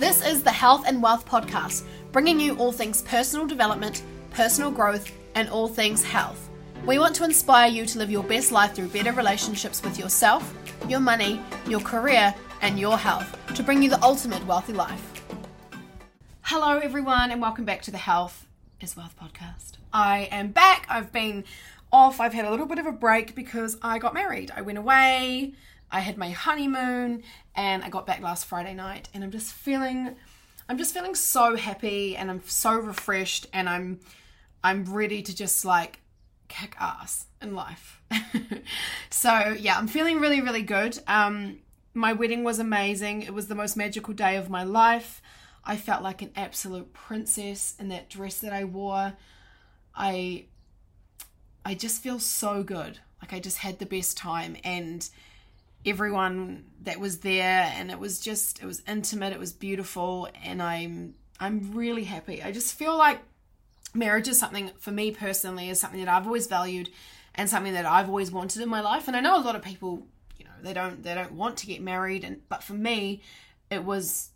This is the Health and Wealth Podcast, bringing you all things personal development, personal growth, and all things health. We want to inspire you to live your best life through better relationships with yourself, your money, your career, and your health to bring you the ultimate wealthy life. Hello, everyone, and welcome back to the Health is Wealth Podcast. I am back. I've been off. I've had a little bit of a break because I got married. I went away. I had my honeymoon and I got back last Friday night and I'm just feeling I'm just feeling so happy and I'm so refreshed and I'm I'm ready to just like kick ass in life. so yeah, I'm feeling really really good. Um my wedding was amazing. It was the most magical day of my life. I felt like an absolute princess in that dress that I wore. I I just feel so good. Like I just had the best time and everyone that was there and it was just it was intimate, it was beautiful and I'm I'm really happy. I just feel like marriage is something for me personally is something that I've always valued and something that I've always wanted in my life and I know a lot of people, you know, they don't they don't want to get married and but for me it was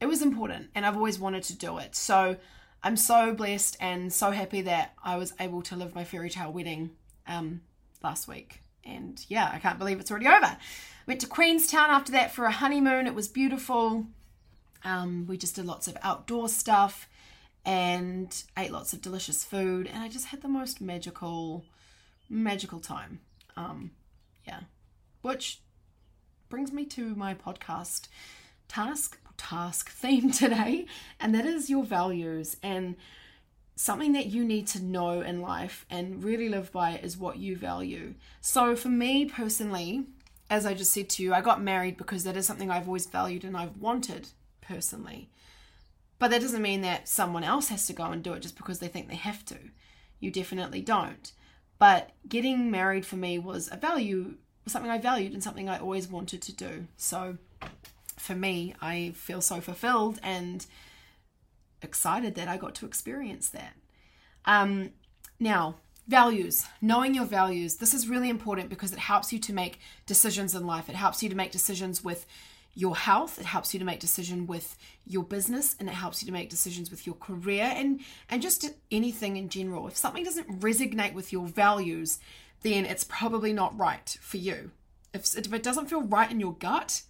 it was important and I've always wanted to do it. So I'm so blessed and so happy that I was able to live my fairy tale wedding um, last week. And yeah, I can't believe it's already over. Went to Queenstown after that for a honeymoon. It was beautiful. Um, we just did lots of outdoor stuff and ate lots of delicious food. And I just had the most magical, magical time. Um, yeah. Which brings me to my podcast task task theme today, and that is your values. And something that you need to know in life and really live by is what you value. So, for me personally, as I just said to you, I got married because that is something I've always valued and I've wanted personally. But that doesn't mean that someone else has to go and do it just because they think they have to. You definitely don't. But getting married for me was a value, something I valued and something I always wanted to do. So, for me, I feel so fulfilled and excited that I got to experience that. Um, now, values, knowing your values. This is really important because it helps you to make decisions in life. It helps you to make decisions with your health, it helps you to make decision with your business, and it helps you to make decisions with your career and and just anything in general. If something doesn't resonate with your values, then it's probably not right for you. If, if it doesn't feel right in your gut,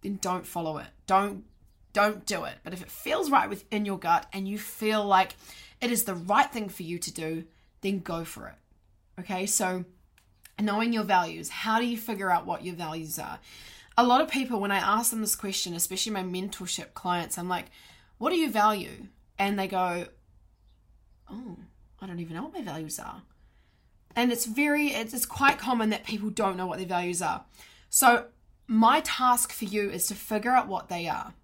then don't follow it. Don't don't do it. But if it feels right within your gut and you feel like it is the right thing for you to do, then go for it. Okay? So knowing your values, how do you figure out what your values are? A lot of people when I ask them this question, especially my mentorship clients, I'm like, "What do you value?" And they go, "Oh, I don't even know what my values are." And it's very it's, quite common that people don't know what their values are. So my task for you is to figure out what they are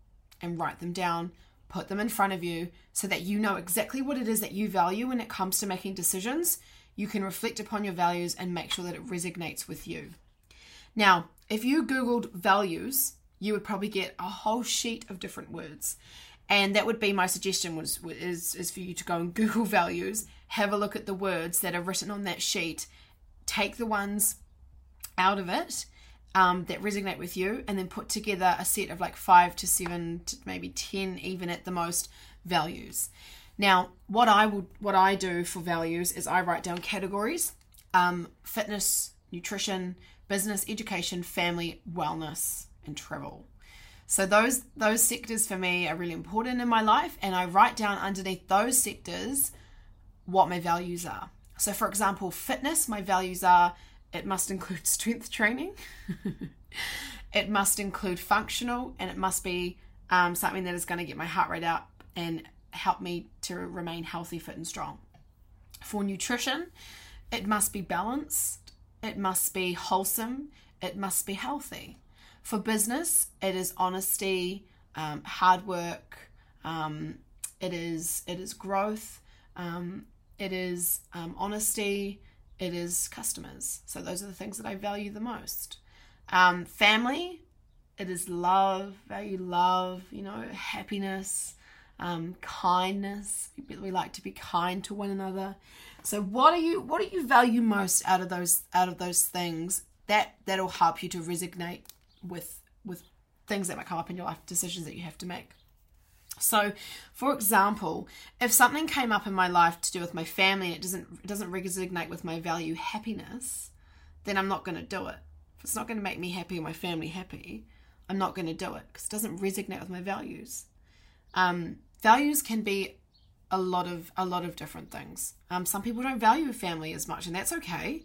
and write them down, put them in front of you so that you know exactly what it is that you value when it comes to making decisions. You can reflect upon your values and make sure that it resonates with you. Now, if you Googled values, you would probably get a whole sheet of different words. And that would be my suggestion was is, is for you to go and Google values, have a look at the words that are written on that sheet, take the ones out of it um, that resonate with you, and then put together a set of like five to seven, to maybe ten, even at the most, values. Now, what I would, what I do for values is I write down categories: um, fitness, nutrition, business, education, family, wellness, and travel. So those those sectors for me are really important in my life, and I write down underneath those sectors what my values are. So, for example, fitness, my values are it must include strength training. it must include functional, and it must be um, something that is going to get my heart rate up and help me to remain healthy, fit, and strong. For nutrition, it must be balanced, it must be wholesome, it must be healthy. For business, it is honesty, um, hard work, um, it is it is growth, um, it is um, honesty, it is customers. So those are the things that I value the most. Um, family, it is love, value love, you know, happiness, um, kindness. We, like to be kind to one another. So what do you what do you value most out of those out of those things? That that'll help you to resonate with with things that might come up in your life, decisions that you have to make. So, for example, if something came up in my life to do with my family and it doesn't it doesn't resonate with my value happiness, then I'm not going to do it. If it's not going to make me happy or my family happy, I'm not going to do it because it doesn't resonate with my values. Um, values can be a lot of a lot of different things. Um, some people don't value family as much, and that's okay.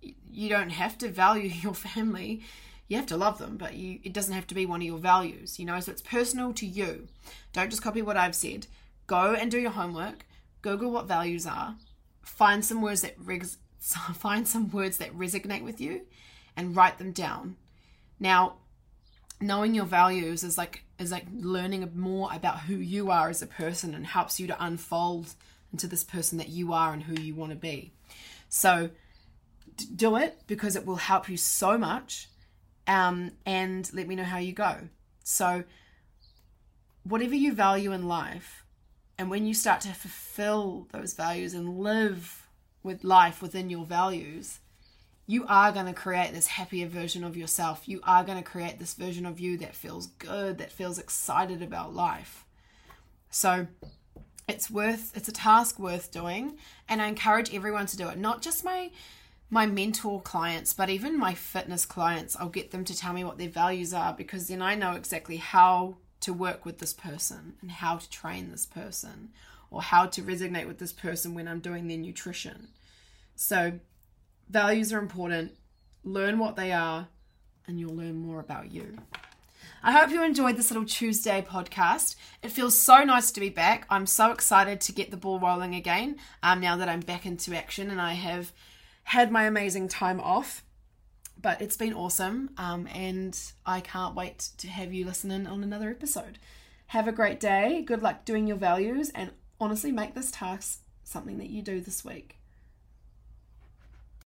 You don't have to value your family. You have to love them, but you, it doesn't have to be one of your values. You know, so it's personal to you. Don't just copy what I've said. Go and do your homework. Google what values are. Find some words that res- find some words that resonate with you, and write them down. Now, knowing your values is like is like learning more about who you are as a person and helps you to unfold into this person that you are and who you want to be. So do it because it will help you so much. Um, and let me know how you go. So, whatever you value in life, and when you start to fulfill those values and live with life within your values, you are going to create this happier version of yourself. You are going to create this version of you that feels good, that feels excited about life. So it's worth it's a task worth doing and I encourage everyone to do it. Not just my my mentor clients, but even my fitness clients. I'll get them to tell me what their values are because then I know exactly how to work with this person and how to train this person or how to resonate with this person when I'm doing their nutrition. So Values are important. Learn what they are, and you'll learn more about you. I hope you enjoyed this little Tuesday podcast. It feels so nice to be back. I'm so excited to get the ball rolling again um, now that I'm back into action and I have had my amazing time off. But it's been awesome, um, and I can't wait to have you listening on another episode. Have a great day. Good luck doing your values, and honestly, make this task something that you do this week.